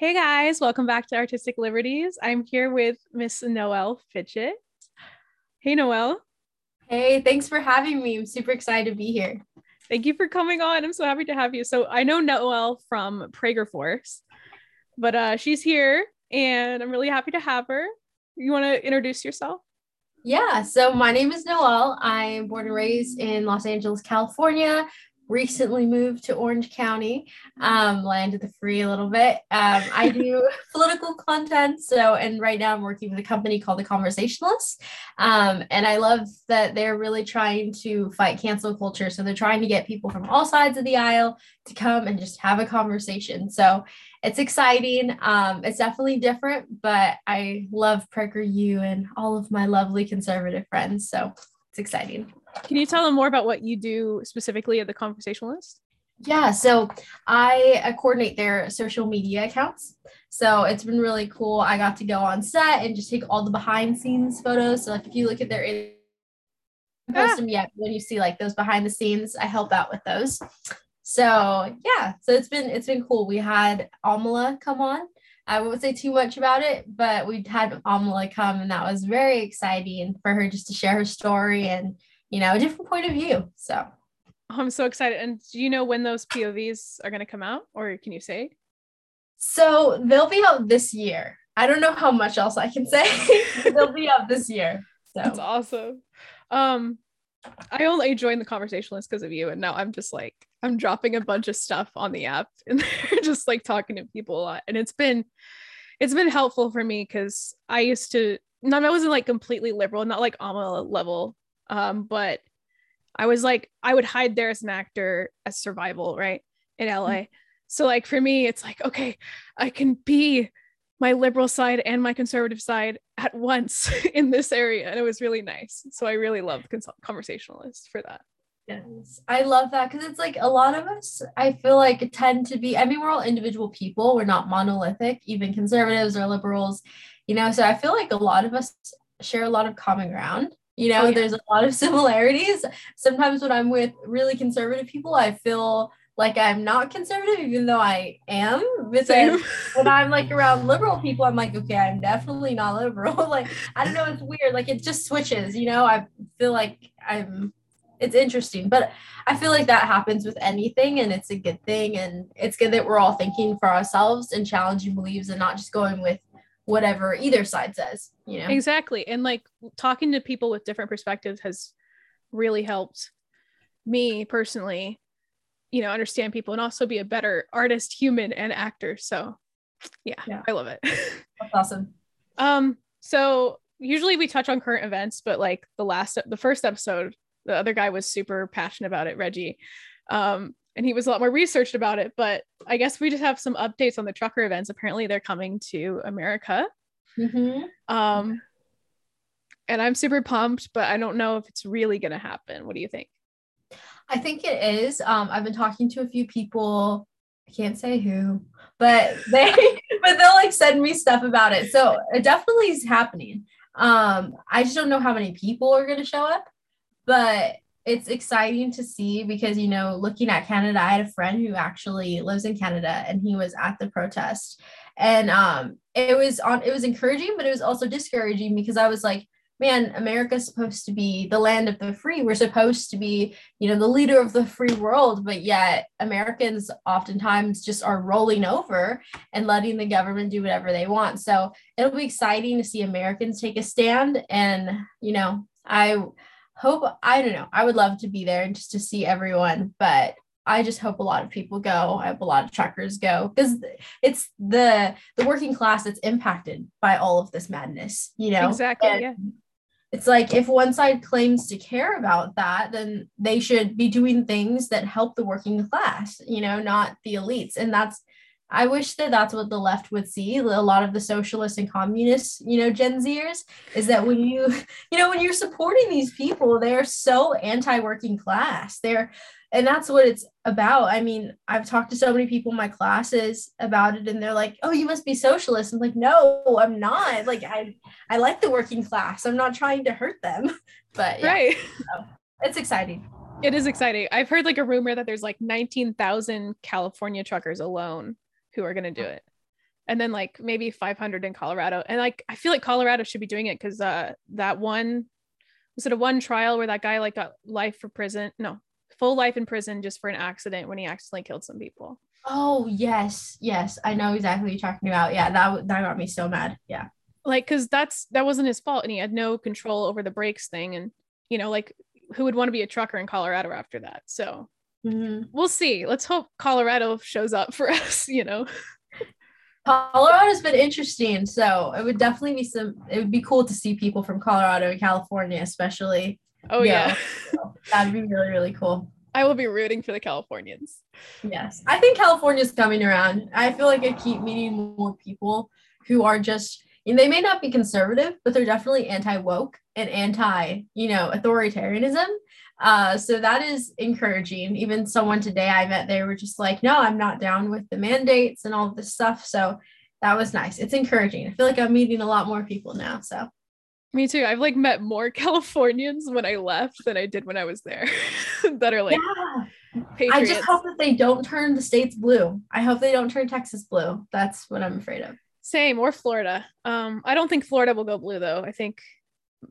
Hey guys, welcome back to Artistic Liberties. I'm here with Miss Noelle Fitchett. Hey Noelle. Hey, thanks for having me. I'm super excited to be here. Thank you for coming on. I'm so happy to have you. So I know Noelle from Prager Force, but uh, she's here and I'm really happy to have her. You want to introduce yourself? Yeah, so my name is Noelle. I'm born and raised in Los Angeles, California recently moved to Orange County, um, land of the free a little bit. Um, I do political content. So, and right now I'm working with a company called The Conversationalists. Um, and I love that they're really trying to fight cancel culture. So they're trying to get people from all sides of the aisle to come and just have a conversation. So it's exciting. Um, it's definitely different, but I love PragerU and all of my lovely conservative friends. So it's exciting. Can you tell them more about what you do specifically at the Conversationalist? Yeah, so I uh, coordinate their social media accounts. So it's been really cool. I got to go on set and just take all the behind scenes photos. So like if you look at their post them yet when you see like those behind the scenes, I help out with those. So yeah, so it's been it's been cool. We had Amala come on. I won't say too much about it, but we had Amala come and that was very exciting for her just to share her story and you know, a different point of view. So I'm so excited. And do you know when those POVs are going to come out or can you say? So they'll be out this year. I don't know how much else I can say. they'll be out this year. So that's awesome. Um, I only joined the conversationalist because of you, and now I'm just like I'm dropping a bunch of stuff on the app, and they're just like talking to people a lot, and it's been it's been helpful for me because I used to not I wasn't like completely liberal, not like Amma level um, but I was like, I would hide there as an actor as survival, right? In LA. Mm-hmm. So like for me, it's like, okay, I can be my liberal side and my conservative side at once in this area. And it was really nice. So I really loved cons- conversationalist for that. Yes, I love that because it's like a lot of us, I feel like tend to be, I mean, we're all individual people. We're not monolithic, even conservatives or liberals, you know. So I feel like a lot of us share a lot of common ground. You know, oh, yeah. there's a lot of similarities. Sometimes when I'm with really conservative people, I feel like I'm not conservative, even though I am. But then when I'm like around liberal people, I'm like, okay, I'm definitely not liberal. like, I don't know, it's weird. Like it just switches, you know. I feel like I'm it's interesting. But I feel like that happens with anything and it's a good thing. And it's good that we're all thinking for ourselves and challenging beliefs and not just going with whatever either side says you know? Exactly. And like talking to people with different perspectives has really helped me personally you know understand people and also be a better artist human and actor. So yeah, yeah. i love it. That's awesome. Um so usually we touch on current events but like the last the first episode the other guy was super passionate about it reggie. Um and he was a lot more researched about it. But I guess we just have some updates on the trucker events. Apparently, they're coming to America. Mm-hmm. Um, and I'm super pumped, but I don't know if it's really going to happen. What do you think? I think it is. Um, I've been talking to a few people. I can't say who, but they, but they'll like send me stuff about it. So it definitely is happening. Um, I just don't know how many people are going to show up, but it's exciting to see because you know looking at canada i had a friend who actually lives in canada and he was at the protest. And um it was on it was encouraging but it was also discouraging because i was like man america's supposed to be the land of the free. We're supposed to be you know the leader of the free world but yet americans oftentimes just are rolling over and letting the government do whatever they want. So it'll be exciting to see americans take a stand and you know i hope I don't know. I would love to be there and just to see everyone, but I just hope a lot of people go. I hope a lot of truckers go because it's the the working class that's impacted by all of this madness, you know. Exactly. And yeah. It's like if one side claims to care about that, then they should be doing things that help the working class, you know, not the elites. And that's I wish that that's what the left would see. A lot of the socialists and communists, you know, Gen Zers, is that when you, you know, when you're supporting these people, they're so anti-working class. They're, and that's what it's about. I mean, I've talked to so many people in my classes about it, and they're like, "Oh, you must be socialist." I'm like, "No, I'm not. Like, I, I like the working class. I'm not trying to hurt them." But yeah, right, so, it's exciting. It is exciting. I've heard like a rumor that there's like 19,000 California truckers alone who are going to do it. and then like maybe 500 in Colorado. And like I feel like Colorado should be doing it because uh that one was it a one trial where that guy like got life for prison? No, full life in prison just for an accident when he accidentally killed some people. Oh yes, yes, I know exactly what you're talking about. Yeah, that that got me so mad. Yeah, like because that's that wasn't his fault, and he had no control over the brakes thing, and you know, like who would want to be a trucker in Colorado after that? So mm-hmm. we'll see. Let's hope Colorado shows up for us. You know. Colorado's been interesting, so it would definitely be some. It would be cool to see people from Colorado and California, especially. Oh yeah, so that'd be really really cool. I will be rooting for the Californians. Yes, I think California's coming around. I feel like I keep meeting more people who are just. You know, they may not be conservative, but they're definitely anti woke and anti, you know, authoritarianism. Uh, so that is encouraging. Even someone today I met, they were just like, no, I'm not down with the mandates and all this stuff. So that was nice. It's encouraging. I feel like I'm meeting a lot more people now. So me too. I've like met more Californians when I left than I did when I was there that are like yeah. I just hope that they don't turn the states blue. I hope they don't turn Texas blue. That's what I'm afraid of. Same or Florida. Um, I don't think Florida will go blue though. I think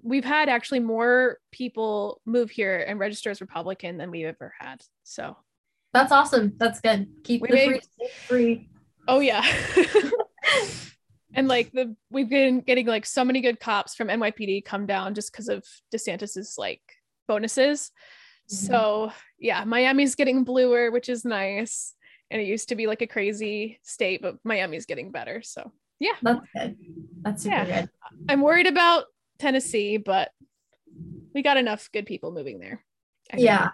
we've had actually more people move here and register as Republican than we've ever had. So that's awesome. That's good. Keep we the free, free. Oh yeah. and like the we've been getting like so many good cops from NYPD come down just because of DeSantis's like bonuses. Mm-hmm. So yeah, Miami's getting bluer, which is nice. And it used to be like a crazy state, but Miami's getting better. So yeah. That's good. That's super yeah. good. I'm worried about Tennessee, but we got enough good people moving there. I yeah.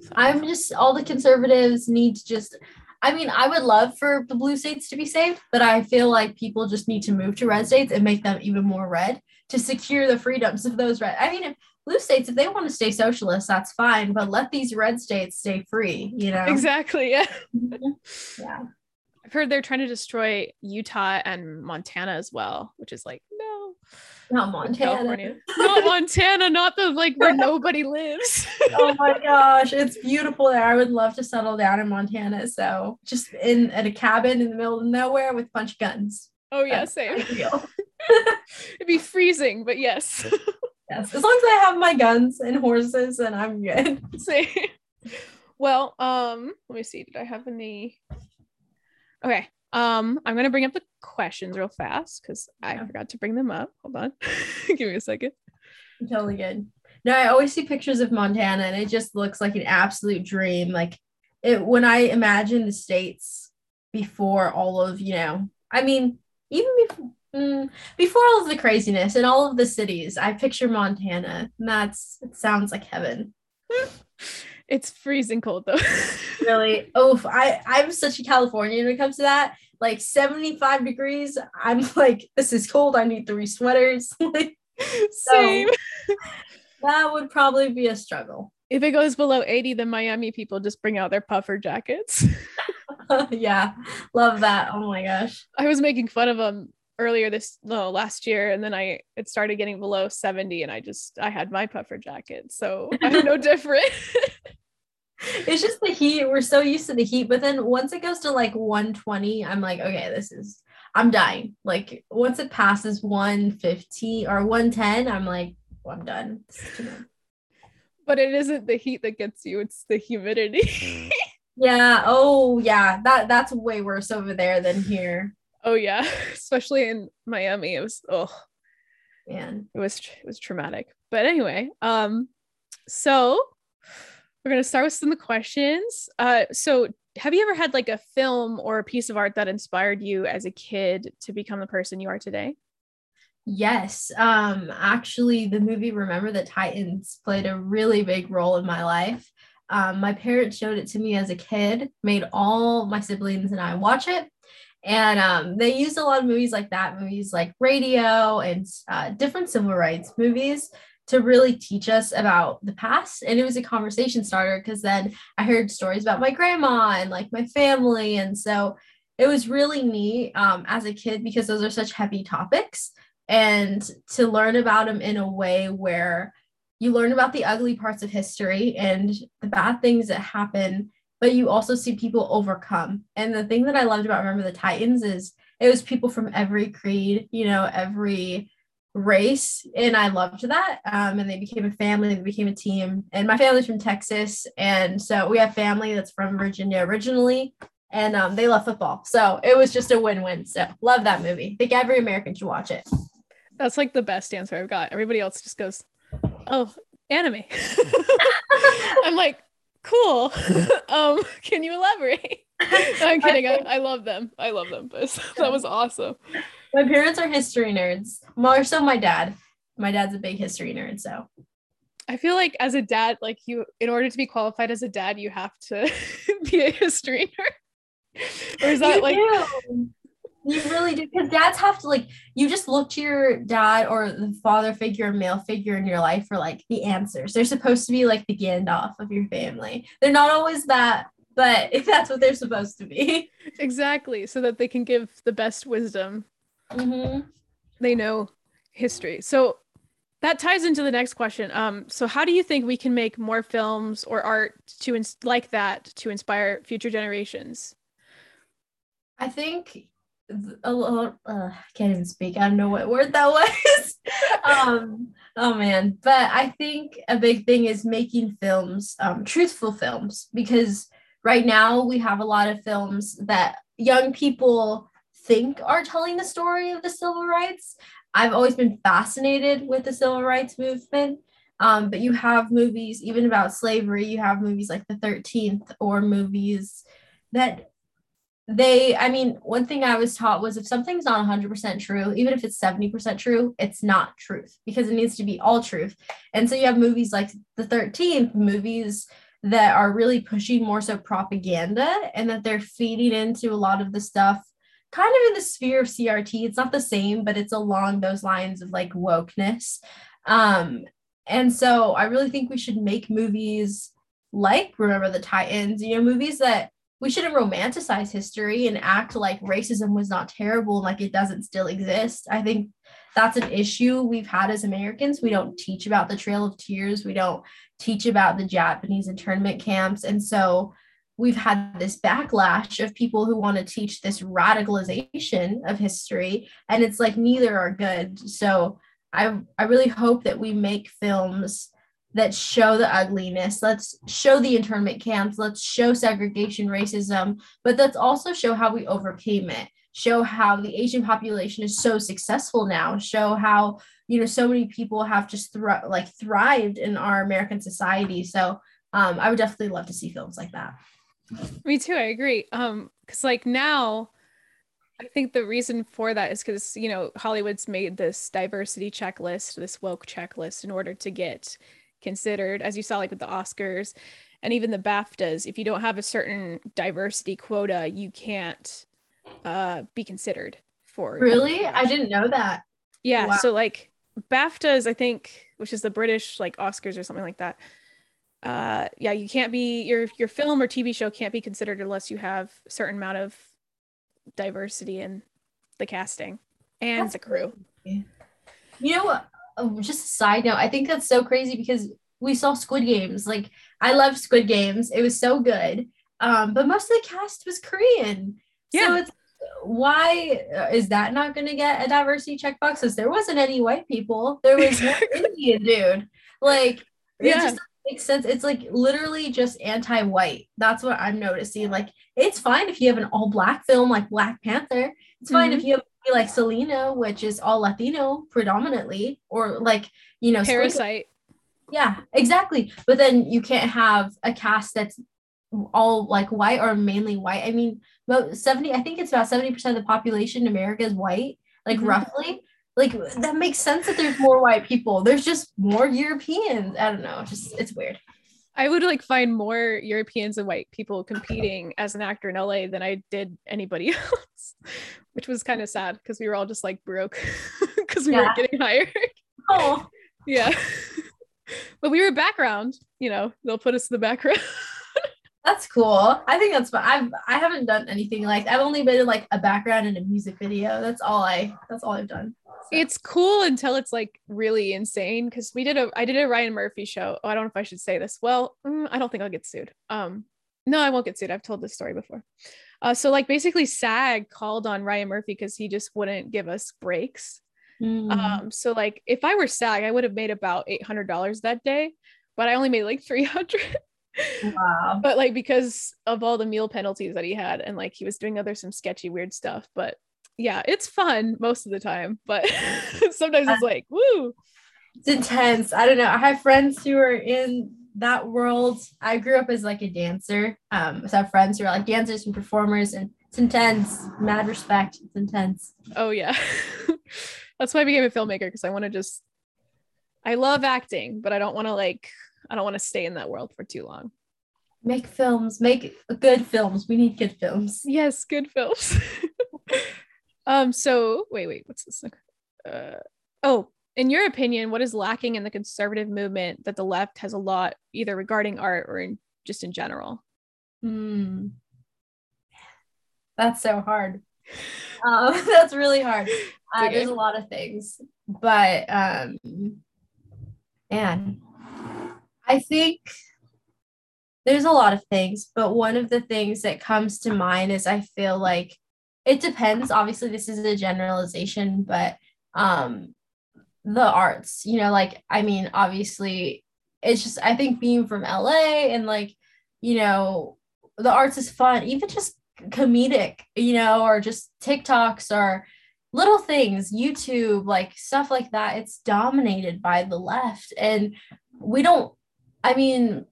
So. I'm just all the conservatives need to just I mean, I would love for the blue states to be safe, but I feel like people just need to move to red states and make them even more red to secure the freedoms of those red. I mean, if blue states, if they want to stay socialist, that's fine, but let these red states stay free, you know? Exactly. Yeah. yeah. I've heard they're trying to destroy Utah and Montana as well, which is like, no. Not Montana. California. not Montana, not the like where nobody lives. oh my gosh, it's beautiful there. I would love to settle down in Montana. So just in at a cabin in the middle of nowhere with a bunch of guns. Oh yeah, That's same. It'd be freezing, but yes. yes. As long as I have my guns and horses and I'm good. Same. Well, um, let me see. Did I have any Okay. Um, I'm gonna bring up the questions real fast because I forgot to bring them up. Hold on. Give me a second. Totally good. No, I always see pictures of Montana and it just looks like an absolute dream. Like it when I imagine the states before all of, you know, I mean, even before mm, before all of the craziness and all of the cities, I picture Montana. And that's it sounds like heaven. It's freezing cold though. really? Oh, I I'm such a Californian when it comes to that. Like 75 degrees, I'm like, this is cold. I need three sweaters. Same. that would probably be a struggle. If it goes below 80, the Miami people just bring out their puffer jackets. yeah, love that. Oh my gosh. I was making fun of them earlier this no last year and then i it started getting below 70 and i just i had my puffer jacket so i'm no different it's just the heat. We're so used to the heat but then once it goes to like 120 i'm like okay this is i'm dying. Like once it passes 150 or 110 i'm like well, i'm done. But it isn't the heat that gets you it's the humidity. Yeah. Oh yeah. That that's way worse over there than here. Oh yeah, especially in Miami. It was oh man, it was it was traumatic. But anyway, um, so we're gonna start with some of the questions. Uh, so have you ever had like a film or a piece of art that inspired you as a kid to become the person you are today? Yes. Um, actually, the movie Remember the Titans played a really big role in my life. Um, my parents showed it to me as a kid, made all my siblings and I watch it. And um, they used a lot of movies like that, movies like Radio and uh, different civil rights movies to really teach us about the past. And it was a conversation starter because then I heard stories about my grandma and like my family. And so it was really neat um, as a kid because those are such heavy topics. And to learn about them in a way where you learn about the ugly parts of history and the bad things that happen but you also see people overcome. And the thing that I loved about Remember the Titans is it was people from every creed, you know, every race and i loved that. Um, and they became a family they became a team. And my family's from texas and so we have family that's from virginia originally and um, they love football. So it was just a win-win. So love that movie. I think every american should watch it. That's like the best answer i've got. Everybody else just goes oh anime. I'm like cool. Um can you elaborate? No, i'm kidding. I, I love them. I love them but that was awesome my parents are history nerds. More so my dad. My dad's a big history nerd, so I feel like as a dad, like you in order to be qualified as a dad, you have to be a history nerd. or is that you like do. You really do because dads have to like you just look to your dad or the father figure, male figure in your life for like the answers. They're supposed to be like the Gandalf of your family. They're not always that, but if that's what they're supposed to be. Exactly, so that they can give the best wisdom Mm-hmm. They know history. So that ties into the next question. Um, so how do you think we can make more films or art to ins- like that to inspire future generations? I think a little. Uh, I can't even speak. I don't know what word that was. um, oh man, but I think a big thing is making films, um, truthful films, because right now we have a lot of films that young people think are telling the story of the civil rights. I've always been fascinated with the civil rights movement. Um, but you have movies even about slavery. You have movies like The 13th or movies that they, I mean, one thing I was taught was if something's not 100% true, even if it's 70% true, it's not truth because it needs to be all truth. And so you have movies like The 13th, movies that are really pushing more so propaganda and that they're feeding into a lot of the stuff kind of in the sphere of CRT. It's not the same, but it's along those lines of like wokeness. Um, and so I really think we should make movies like Remember the Titans, you know, movies that we shouldn't romanticize history and act like racism was not terrible like it doesn't still exist. I think that's an issue we've had as Americans. We don't teach about the Trail of Tears. We don't teach about the Japanese internment camps. And so we've had this backlash of people who want to teach this radicalization of history and it's like neither are good. So i i really hope that we make films that show the ugliness let's show the internment camps let's show segregation racism but let's also show how we overcame it show how the asian population is so successful now show how you know so many people have just thri- like thrived in our american society. So um, i would definitely love to see films like that me too. I agree. Um, because like now, I think the reason for that is because you know Hollywood's made this diversity checklist, this woke checklist, in order to get considered, as you saw, like with the Oscars and even the BAFTAs. If you don't have a certain diversity quota, you can't uh, be considered for. Really, I didn't know that. Yeah. Wow. So like BAFTAs, I think, which is the British like Oscars or something like that uh yeah you can't be your your film or tv show can't be considered unless you have a certain amount of diversity in the casting and that's the crew. Crazy. you know what oh, just a side note i think that's so crazy because we saw squid games. Like i love squid games. It was so good. Um but most of the cast was korean. Yeah. so it's why uh, is that not going to get a diversity checkbox? Because there wasn't any white people. There was one indian dude. Like yeah. just makes sense. It's like literally just anti-white. That's what I'm noticing. Like it's fine if you have an all black film like Black Panther. It's fine mm-hmm. if you have like Selena, which is all Latino predominantly, or like you know Parasite. Yeah, exactly. But then you can't have a cast that's all like white or mainly white. I mean, about 70, I think it's about 70% of the population in America is white, like mm-hmm. roughly like that makes sense that there's more white people. There's just more Europeans. I don't know. Just it's weird. I would like find more Europeans and white people competing as an actor in LA than I did anybody else, which was kind of sad because we were all just like broke because we yeah. weren't getting hired. Oh, yeah. but we were background, you know, they'll put us in the background. That's cool. I think that's fun. I've I haven't done anything like I've only been in like a background in a music video. That's all I that's all I've done. So. It's cool until it's like really insane because we did a I did a Ryan Murphy show. Oh, I don't know if I should say this. Well, mm, I don't think I'll get sued. Um, no, I won't get sued. I've told this story before. Uh, so like basically SAG called on Ryan Murphy because he just wouldn't give us breaks. Mm. Um, so like if I were SAG, I would have made about eight hundred dollars that day, but I only made like three hundred. Wow. but like because of all the meal penalties that he had, and like he was doing other some sketchy weird stuff. But yeah, it's fun most of the time, but sometimes it's like woo. It's intense. I don't know. I have friends who are in that world. I grew up as like a dancer. Um, so I have friends who are like dancers and performers, and it's intense. Mad respect. It's intense. Oh yeah. That's why I became a filmmaker because I want to just I love acting, but I don't want to like I don't want to stay in that world for too long. Make films. Make good films. We need good films. Yes, good films. um so wait, wait, what's this? Uh oh, in your opinion, what is lacking in the conservative movement that the left has a lot either regarding art or in just in general? Hmm. That's so hard. Um, that's really hard. Uh, okay. there's a lot of things, but um, man, I think there's a lot of things, but one of the things that comes to mind is I feel like it depends. Obviously, this is a generalization, but um, the arts, you know, like I mean, obviously, it's just I think being from LA and like, you know, the arts is fun, even just comedic, you know, or just TikToks or little things, YouTube, like stuff like that. It's dominated by the left. And we don't, I mean,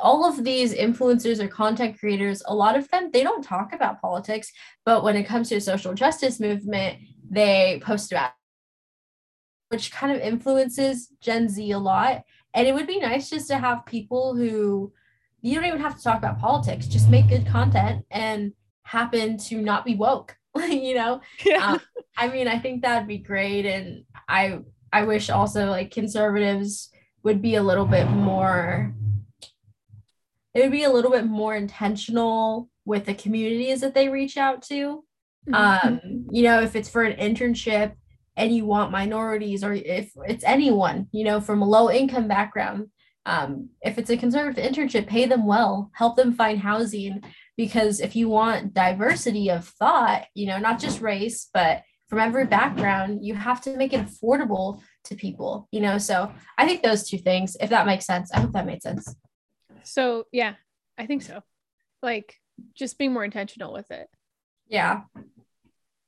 all of these influencers or content creators, a lot of them, they don't talk about politics, but when it comes to social justice movement, they post about which kind of influences Gen Z a lot. And it would be nice just to have people who you don't even have to talk about politics, just make good content and happen to not be woke, you know? Yeah. Um, I mean, I think that'd be great. And I I wish also like conservatives would be a little bit more it would be a little bit more intentional with the communities that they reach out to. Mhm. Um, you know, if it's for an internship and you want minorities or if it's anyone, you know, from a low income background, um, if it's a conservative internship, pay them well, help them find housing. Because if you want diversity of thought, you know, not just race, but from every background, you have to make it affordable to people, you know. So I think those two things, if that makes sense, I hope that made sense. So yeah, I think so. Like just being more intentional with it. Yeah.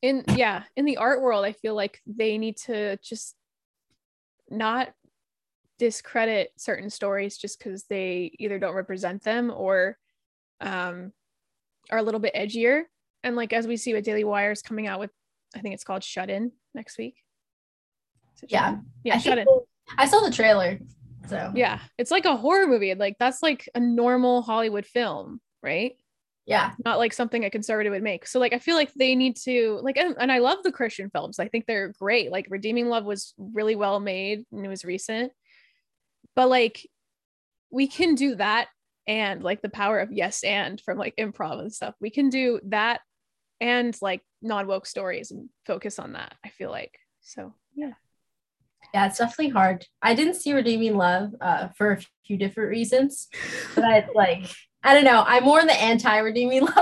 in yeah in the art world i feel like they need to just not discredit certain stories just because they either don't represent them or um are a little bit edgier and like as we see with daily wire is coming out with i think it's called shut in next week Is Shut Yeah. Yeah I shut in I saw the trailer. So yeah it's like a horror movie like that's like a normal hollywood film right yeah. not like something a conservative would make. So like I feel like they need to like and, and I love the Christian films. I think they're great. Like Redeeming Love was really well made and it was recent. But like we can do that and like the power of yes and from like improv and stuff. We can do that and like non-woke stories and focus on that. I feel like. So yeah. Yeah, it's definitely hard. I didn't see Redeeming Love uh, for a few different reasons, but like I don't know. I'm more in the anti-redeeming love.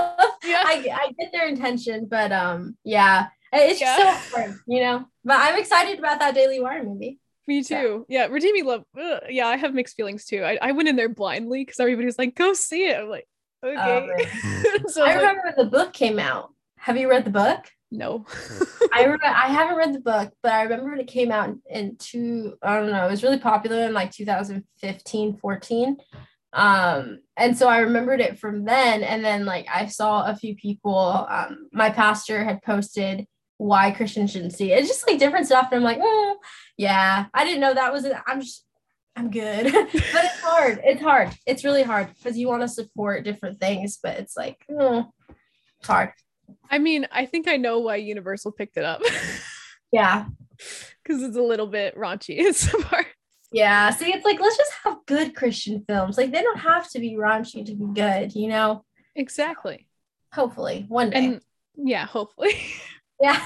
Yeah. I, I get their intention, but um, yeah, it's just Yeah. so hard, you know. But I'm excited about that Daily Wire movie. Me too. Yeah, Redeeming Love. ugh, yeah, I have mixed feelings too. I, I went in there blindly because everybody's like, go see it. I'm like, okay. so I I like, remember when the book came out. Have you read the book? no. I remember I haven't read the book, but I remember when it came out in, in two, I don't know, it was really popular in like 2015, 14. Um, and so I remembered it from then. And then like I saw a few people, um, my pastor had posted why Christians shouldn't see it. It's just like different stuff. And I'm like, oh yeah, I didn't know that was it. I'm just I'm good. but it's hard. It's hard. It's really hard because you want to support different things, but it's like, oh, it's hard. I mean, I think I know why Universal picked it up Yeah. because it's a little bit raunchy in some parts. Yeah, see, it's like let's just have good Christian films. Like they don't have to be raunchy to be good, you know. Exactly. Hopefully, one day. And yeah, hopefully. yeah,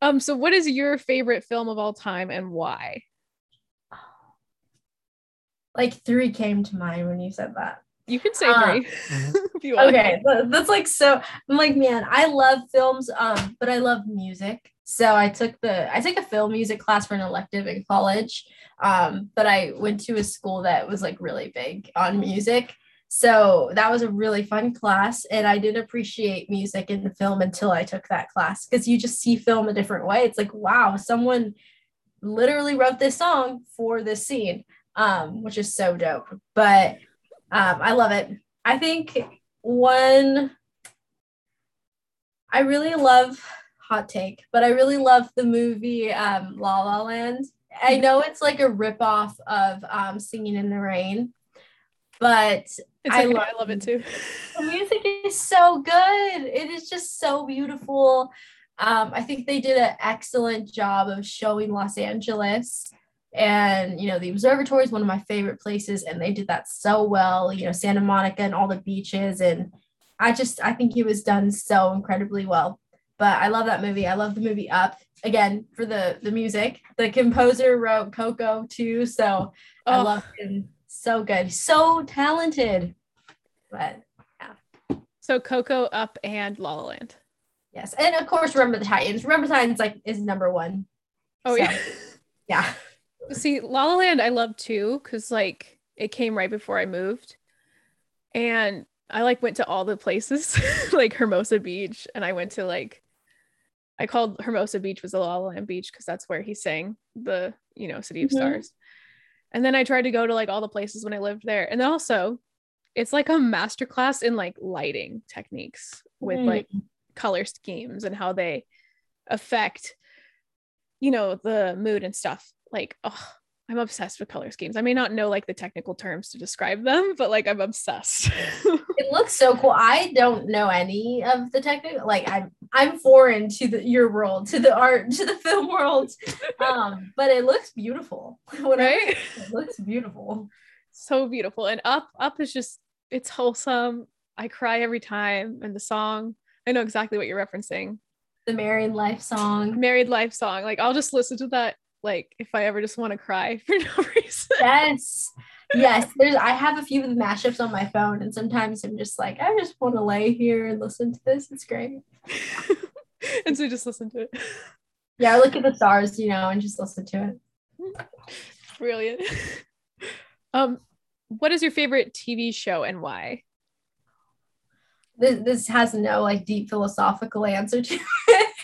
um, so what is your favorite film of all time and why? like three came to mind when you said that. You can say Uh, three. if you want. okay that's like so i'm like man i love films um but i love music so i took the i took a film music class for an elective in college um but i went to a school that was like really big on music so that was a really fun class and i did appreciate music in the film until i took that class because you just see film a different way it's like wow someone literally wrote this song for this scene um which is so dope but um i love it i think one I really love hot take, but I really love the movie um La La Land. I know it's like a ripoff of um Singing in the Rain, but I love- I love it too. the music is so good. It is just so beautiful. Um, I think they did an excellent job of showing Los Angeles. And, you know, the observatory is one of my favorite places, and they did that so well. You know, Santa Monica and all the beaches. And I just, I think it was done so incredibly well. But I love that movie. I love the movie Up again for the the music. The composer wrote Coco too, so I Oh, love him. So good, so talented. But yeah. so Coco up and La La Land. Yes, and of course, remember the Titans. Remember the Titans like is number one. Oh So- yeah. Yeah, See, La La Land I love too because like it came right before I moved, and I like went to all the places like Hermosa Beach, and I went to like I called Hermosa Beach was the La La Land beach because that's where he sang the you know City of Mhm. Stars, and then I tried to go to like all the places when I lived there, and then also it's like a masterclass in like lighting techniques with Mm. like color schemes and how they affect you know the mood and stuff like oh i'm obsessed with color schemes i may not know like the technical terms to describe them but like i'm obsessed it looks so cool. I don't know any of the technical. Like I'm, I'm foreign to the your world, to the art, to the film world. Um, but it looks beautiful. Right It looks beautiful. so beautiful and up up is just it's wholesome i cry every time and the song i know exactly what you're referencing The Married Life song. married life song like i'll just listen to that like if i ever just want to cry for no reason Yes. Yes, there's I have a few of the mashups on my phone, and sometimes I'm just like, I just want to lay here and listen to this. It's great. and so just listen to it Yeah, I look at the stars, you know, and just listen to it. Brilliant. um, what is your favorite TV show and why? this, this has no like deep philosophical answer to it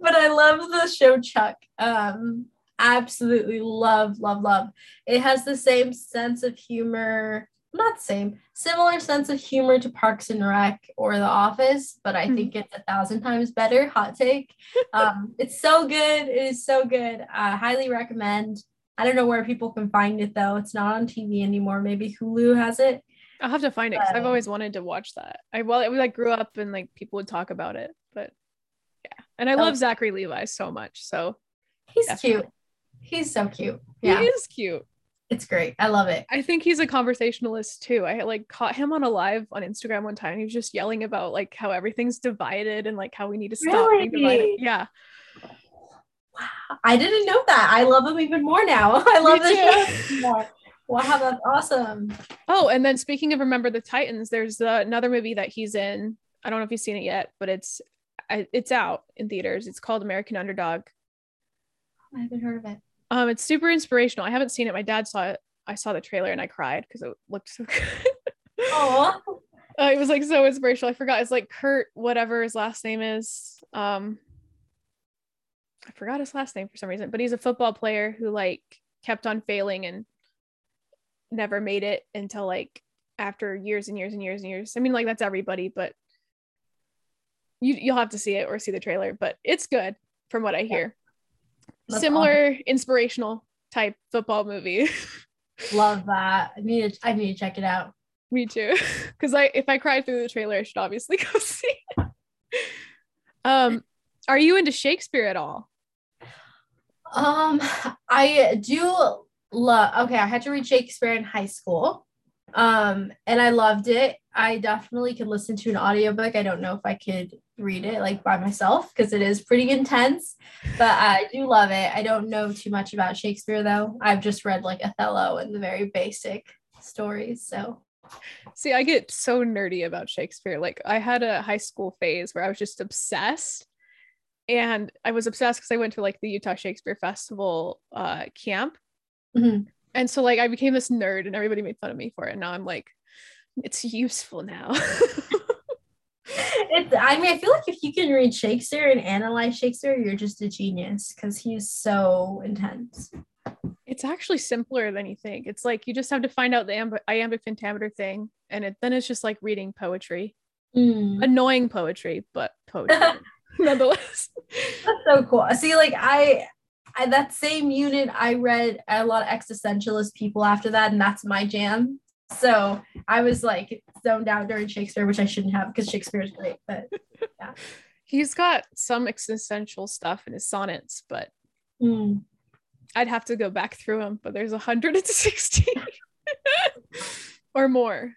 but i love the show chuck um absolutely love love love it has the same sense of humor not same similar sense of humor to parks and rec or the office but i think it's a thousand times better hot take um it's so good it is so good i highly recommend i don't know where people can find it though it's not on tv anymore maybe hulu has it I'll have to find it because I've always wanted to watch that. I well, I like grew up and like people would talk about it, but yeah. And I love Zachary Levi so much. So he's Definitely. cute he's so cute yeah he is cute. It's great. I love it. I think he's a conversationalist too. I like caught him on a live on Instagram one time. He was just yelling about like how everything's divided and like how we need to stop being divided. Really? Yeah. Wow. I didn't know that. I love him even more now. I love Me the too. show. Wow, that's awesome. Oh, and then speaking of Remember the Titans, there's uh, another movie that he's in. I don't know if you've seen it yet, but it's it's out in theaters. It's called American Underdog. I haven't heard of it. Um, it's super inspirational. I haven't seen it. My dad saw it. I saw the trailer and I cried because it looked so good. Oh, Uh, it was like so inspirational. I forgot. It's like Kurt, whatever his last name is. Um, I forgot his last name for some reason, but he's a football player who like kept on failing and never made it until like after years and years and years and years. I mean, like that's everybody, but you you'll have to see it or see the trailer. But it's good from what I hear. That's Similar inspirational type football movie. love that. I need to. I need to check it out. Me too. Because I if I cried through the trailer, I should obviously go see it. Um, are you into Shakespeare at all? Um, I do love. Okay, I had to read Shakespeare in high school. Um, and I loved it. I definitely could listen to an audiobook. I don't know if I could read it like by myself because it is pretty intense, but I do love it. I don't know too much about Shakespeare though. I've just read like Othello and the very basic stories. So See, I get so nerdy about Shakespeare. Like I had a high school phase where I was just obsessed. And I was obsessed because I went to like the Utah Shakespeare Festival uh camp. Mhm. And so like I became this nerd and everybody made fun of me for it. And now I'm like, it's useful now. It's, I mean, I feel like if you can read Shakespeare and analyze Shakespeare, you're just a genius because he's so intense. it's actually simpler than you think. It's like you just have to find out the amb- iambic pentameter thing, and it, then it's just like reading poetry, Mm, annoying poetry, but poetry nonetheless. that's so cool. See, like I, I, that same unit, I read a lot of existentialist people after that, and that's my jam. So I was like zoned out during Shakespeare, which I shouldn't have because Shakespeare is great. But yeah. He's got some existential stuff in his sonnets, but mm, I'd have to go back through them. But there's 116 or more,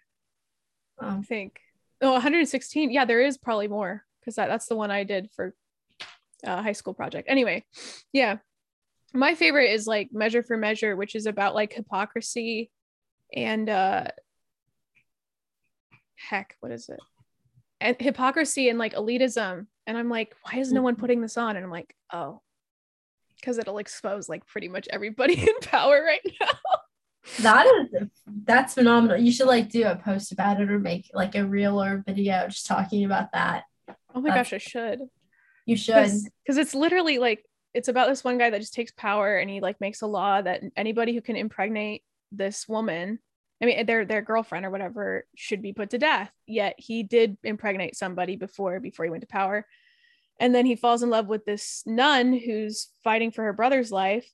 I um, think. Oh, 116. Yeah, there is probably more because that, that's the one I did for uh, high school project. Anyway, yeah. My favorite is like Measure for Measure, which is about like hypocrisy and uh heck, what is it? And hypocrisy and like elitism. And I'm like, why is no one putting this on? And I'm like, oh, because it'll expose like pretty much everybody in power right now. that is that's phenomenal. You should like do a post about it or make like a reel or video just talking about that. Oh my That's- gosh, I should. You should. because it's literally like it's about this one guy that just takes power and he like makes a law that anybody who can impregnate this woman i mean their their girlfriend or whatever should be put to death yet he did impregnate somebody before before he went to power and then he falls in love with this nun who's fighting for her brother's life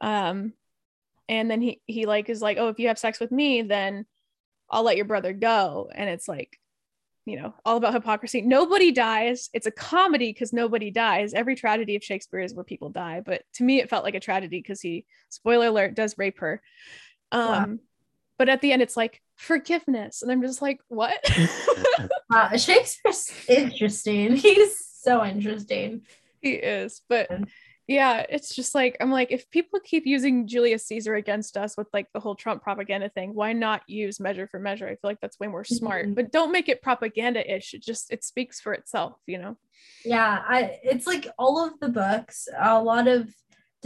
um and then he he like is like oh if you have sex with me then i'll let your brother go and it's like you know, all about hypocrisy. Nobody dies. It's a comedy because nobody dies. Every tragedy of Shakespeare is where people die. But to me, it felt like a tragedy because he, spoiler alert, does rape her. Um, Wow. But at the end, it's like forgiveness. And I'm just like, what? Uh, Shakespeare's interesting. He's so interesting. he is. But yeah, it's just like, I'm like, if people keep using Julius Caesar against us with like the whole Trump propaganda thing, why not use measure for measure? I feel like that's way more smart. Mhm. But don't make it propaganda ish. It just, it speaks for itself, you know? Yeah, I it's like all of the books, a lot of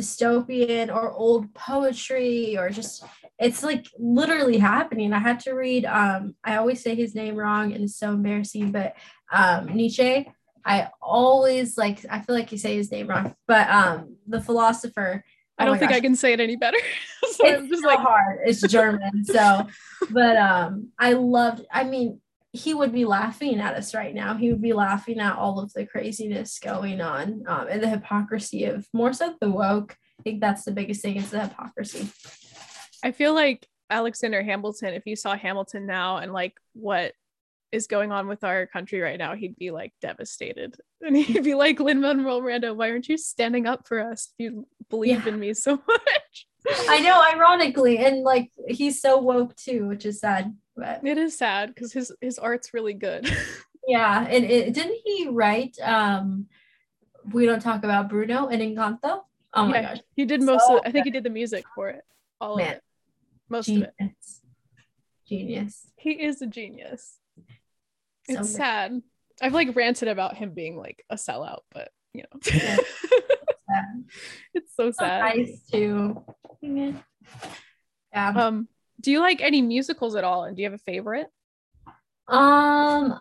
dystopian or old poetry or just it's like literally happening. I had to read um I always say his name wrong and it's so embarrassing, but um Nietzsche. I always like I feel like you say his name wrong, but um the philosopher. I oh don't think I can say it any better. so I'm it's just so like, hard. It's German. So, but um, I loved. I mean, he would be laughing at us right now. He would be laughing at all of the craziness going on um, and the hypocrisy of more so the woke. I think that's the biggest thing is the hypocrisy. I feel like Alexander Hamilton, if you saw Hamilton now and like what is going on with our country right now, he'd be like devastated. And he'd be like, Lin Manuel Miranda, why aren't you standing up for us if you believe Yeah. in me so much? I know, ironically, and like he's so woke too, which is sad. But It is sad because his his art's really good. yeah, and it didn't he write? Um, we don't talk about Bruno and Encanto. Oh my Yeah, gosh, he did most So of I think he did the music for it. All Man. of it. Most of it. genius, genius. He is a genius. So It's good. sad. I've like ranted about him being like a sellout, but you know. Yeah. Sad. it's so So sad. nice too. Yeah. Yeah. Um, do you like any musicals at all? And do you have a favorite? Um,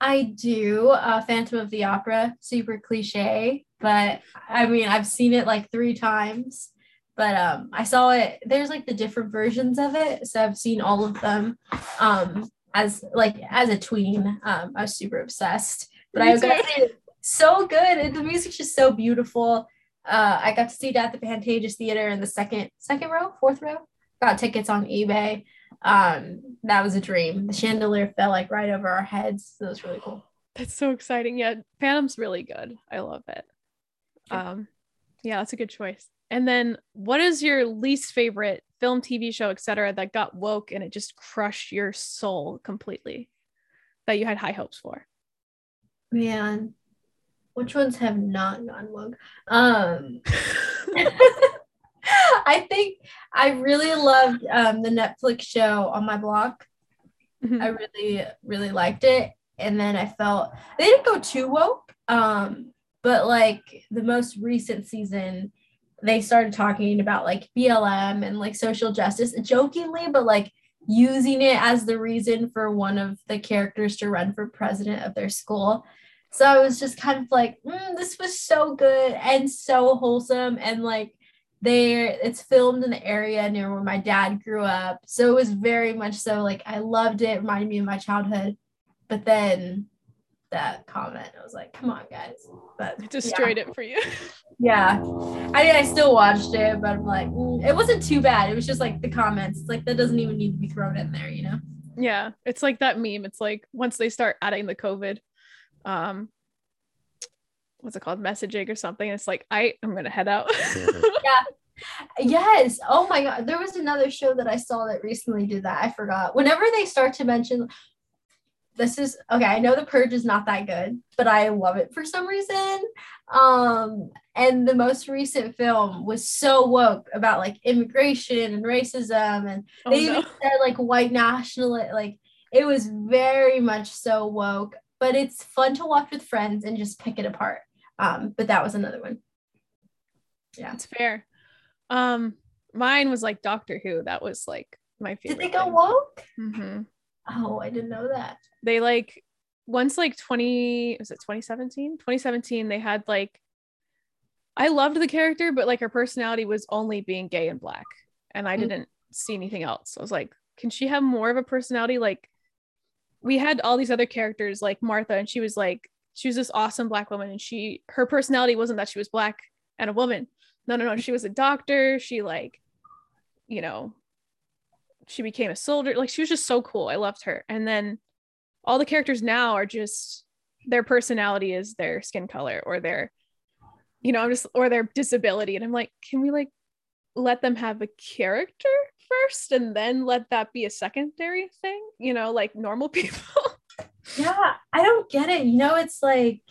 I do. Uh, Phantom of the Opera, super cliche, but I mean, I've seen it like three times. But um, I saw it. There's like the different versions of it, so I've seen all of them. Um, as like as a tween, um, I was super obsessed. But I was so good, and the music's just so beautiful. Uh, I got to see it at the Pantages Theater in the second second row, fourth row. Got tickets on eBay. Um, that was a dream. The chandelier fell like right over our heads. So it was really cool. That's so exciting. Yeah, Phantom's really good. I love it. Yeah. Um, yeah, that's a good choice. And then, what is your least favorite film, TV show, etc., that got woke and it just crushed your soul completely, that you had high hopes for? Man, which ones have not gone woke? Um, I think I really loved um, the Netflix show on my block. I really, really liked it. And then I felt they didn't go too woke. Um, but like the most recent season, they started talking about like BLM and like social justice jokingly, but like using it as the reason for one of the characters to run for president of their school. So I was just kind of like, mm, this was so good and so wholesome. And like, there it's filmed in the area near where my dad grew up. So it was very much so like I loved it, reminded me of my childhood. But then that comment, I was like, come on, guys. But it destroyed yeah. it for you. yeah. I mean, I still watched it, but I'm like, mm, it wasn't too bad. It was just like the comments. It's like that doesn't even need to be thrown in there, you know? Yeah. It's like that meme. It's like once they start adding the COVID, um, what's it called? Messaging or something. It's like i i'm gonna head out. Yeah. Yes. Oh my god. There was another show that i saw that recently did that. I forgot. Whenever they start to mention this is okay i know the purge is not that good but i love it for some reason. Um and the most recent film was so woke about like immigration and racism and oh, they no. even said like white nationalist like it was very much so woke but it's fun to watch with friends and just pick it apart um, but that was another one. Yeah. It's fair. Um, mine was like Doctor Who. That was like my favorite. Did they go thing. woke? Mm-hmm. Oh, I didn't know that. They like once like 20 was it 2017? 2017, they had like I loved the character, but like her personality was only being gay and black. And I mm-hmm. didn't see anything else. I was like, can she have more of a personality? Like we had all these other characters like Martha, and she was like she was this awesome black woman and she her personality wasn't that she was black and a woman. No no no she was a doctor. She like you know she became a soldier. Like she was just so cool. I loved her. And then all the characters now are just their personality is their skin color or their you know i'm just or their disability. And i'm like can we like let them have a character first and then let that be a secondary thing? You know like normal people yeah, I don't get it. You know, it's like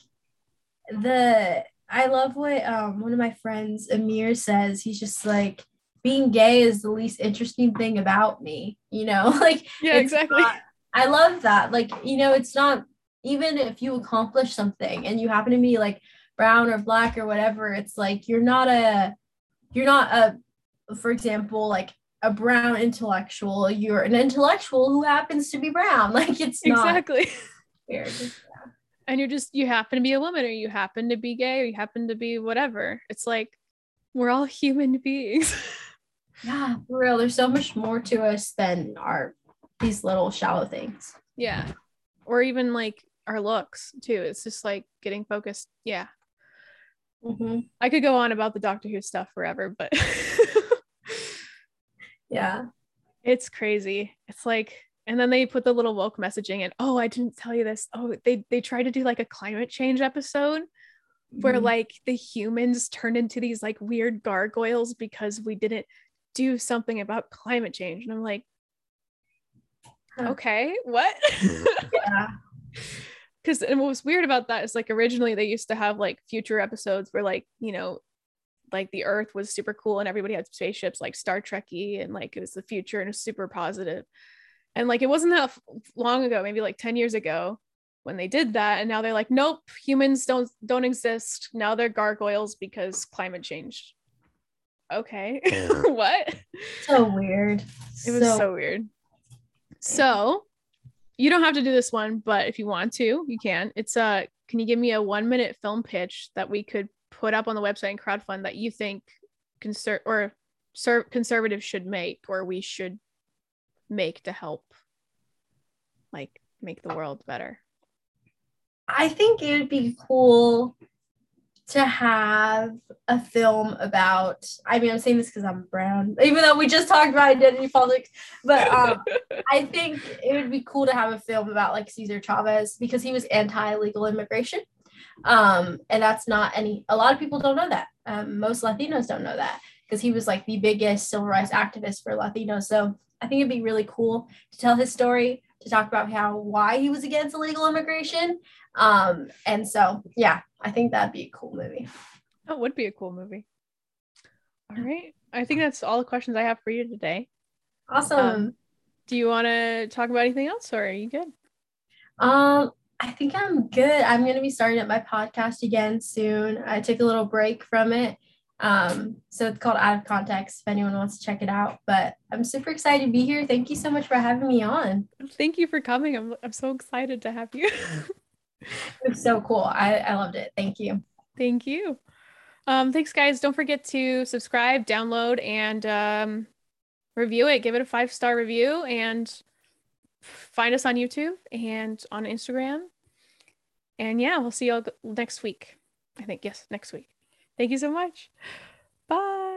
the I love what um one of my friends Amir says. He's just like being gay is the least interesting thing about me. You know, like yeah, exactly. Not, I love that. Like you know, it's not even if you accomplish something and you happen to be like brown or black or whatever. It's like you're not a you're not a for example like a brown intellectual you're an intellectual who happens to be brown. Like it's exactly. weird. Yeah. and you're just you happen to be a woman or you happen to be gay or you happen to be whatever. It's like we're all human beings. Yeah for real. There's so much more to us than our these little shallow things. Yeah. Or even like our looks too. It's just like getting focused. Yeah. Mm-hmm. i could go on about the doctor who stuff forever but Yeah. It's crazy. It's like, and then they put the little woke messaging and oh, I didn't tell you this. Oh, they they tried to do like a climate change episode where mm-hmm. like the humans turned into these like weird gargoyles because we didn't do something about climate change. And I'm like, okay, what? yeah. Because and what was weird about that is like originally they used to have like future episodes where like, you know, like the earth was super cool and everybody had spaceships like star trekky and like it was the future and it was super positive. positive and like it wasn't that long ago maybe like 10 years ago when they did that and now they're like nope humans don't don't exist. Now they're gargoyles because climate change. Okay. What? So weird. It was so, so weird. So you don't have to do this one but if you want to you can. It's uh can you give me a one minute film pitch that we could put up on the website and crowdfund that you think conser- or ser- conservatives should make or we should make to help like make the world better? I think it would be cool to have a film about i mean i'm saying this because i'm brown even though we just talked about identity politics but um, i think it would be cool to have a film about like cesar chavez because he was anti-legal immigration um, and that's not any, a lot of people don't know that. Um, most Latinos don't know that because he was like the biggest civil rights activist for Latinos. So I think it'd be really cool to tell his story, to talk about how, why he was against illegal immigration. Um, and so, yeah, I think that'd be a cool movie. That would be a cool movie. All right. I think that's all the questions I have for you today. Awesome. Um, do you want to talk about anything else or are you good? Um, I think I'm good. I'm going to be starting up my podcast again soon. I took a little break from it. Um, so it's called Out of Context if anyone wants to check it out. But I'm super excited to be here. Thank you so much for having me on. Thank you for coming. I'm, I'm so excited to have you. it was so cool. I, I loved it. Thank you. Thank you. Um, thanks, guys. Don't forget to subscribe, download, and um, review it. Give it a five star review and find us on YouTube and on Instagram. And yeah, we'll see you all next week. I think, yes, next week. Thank you so much. Bye.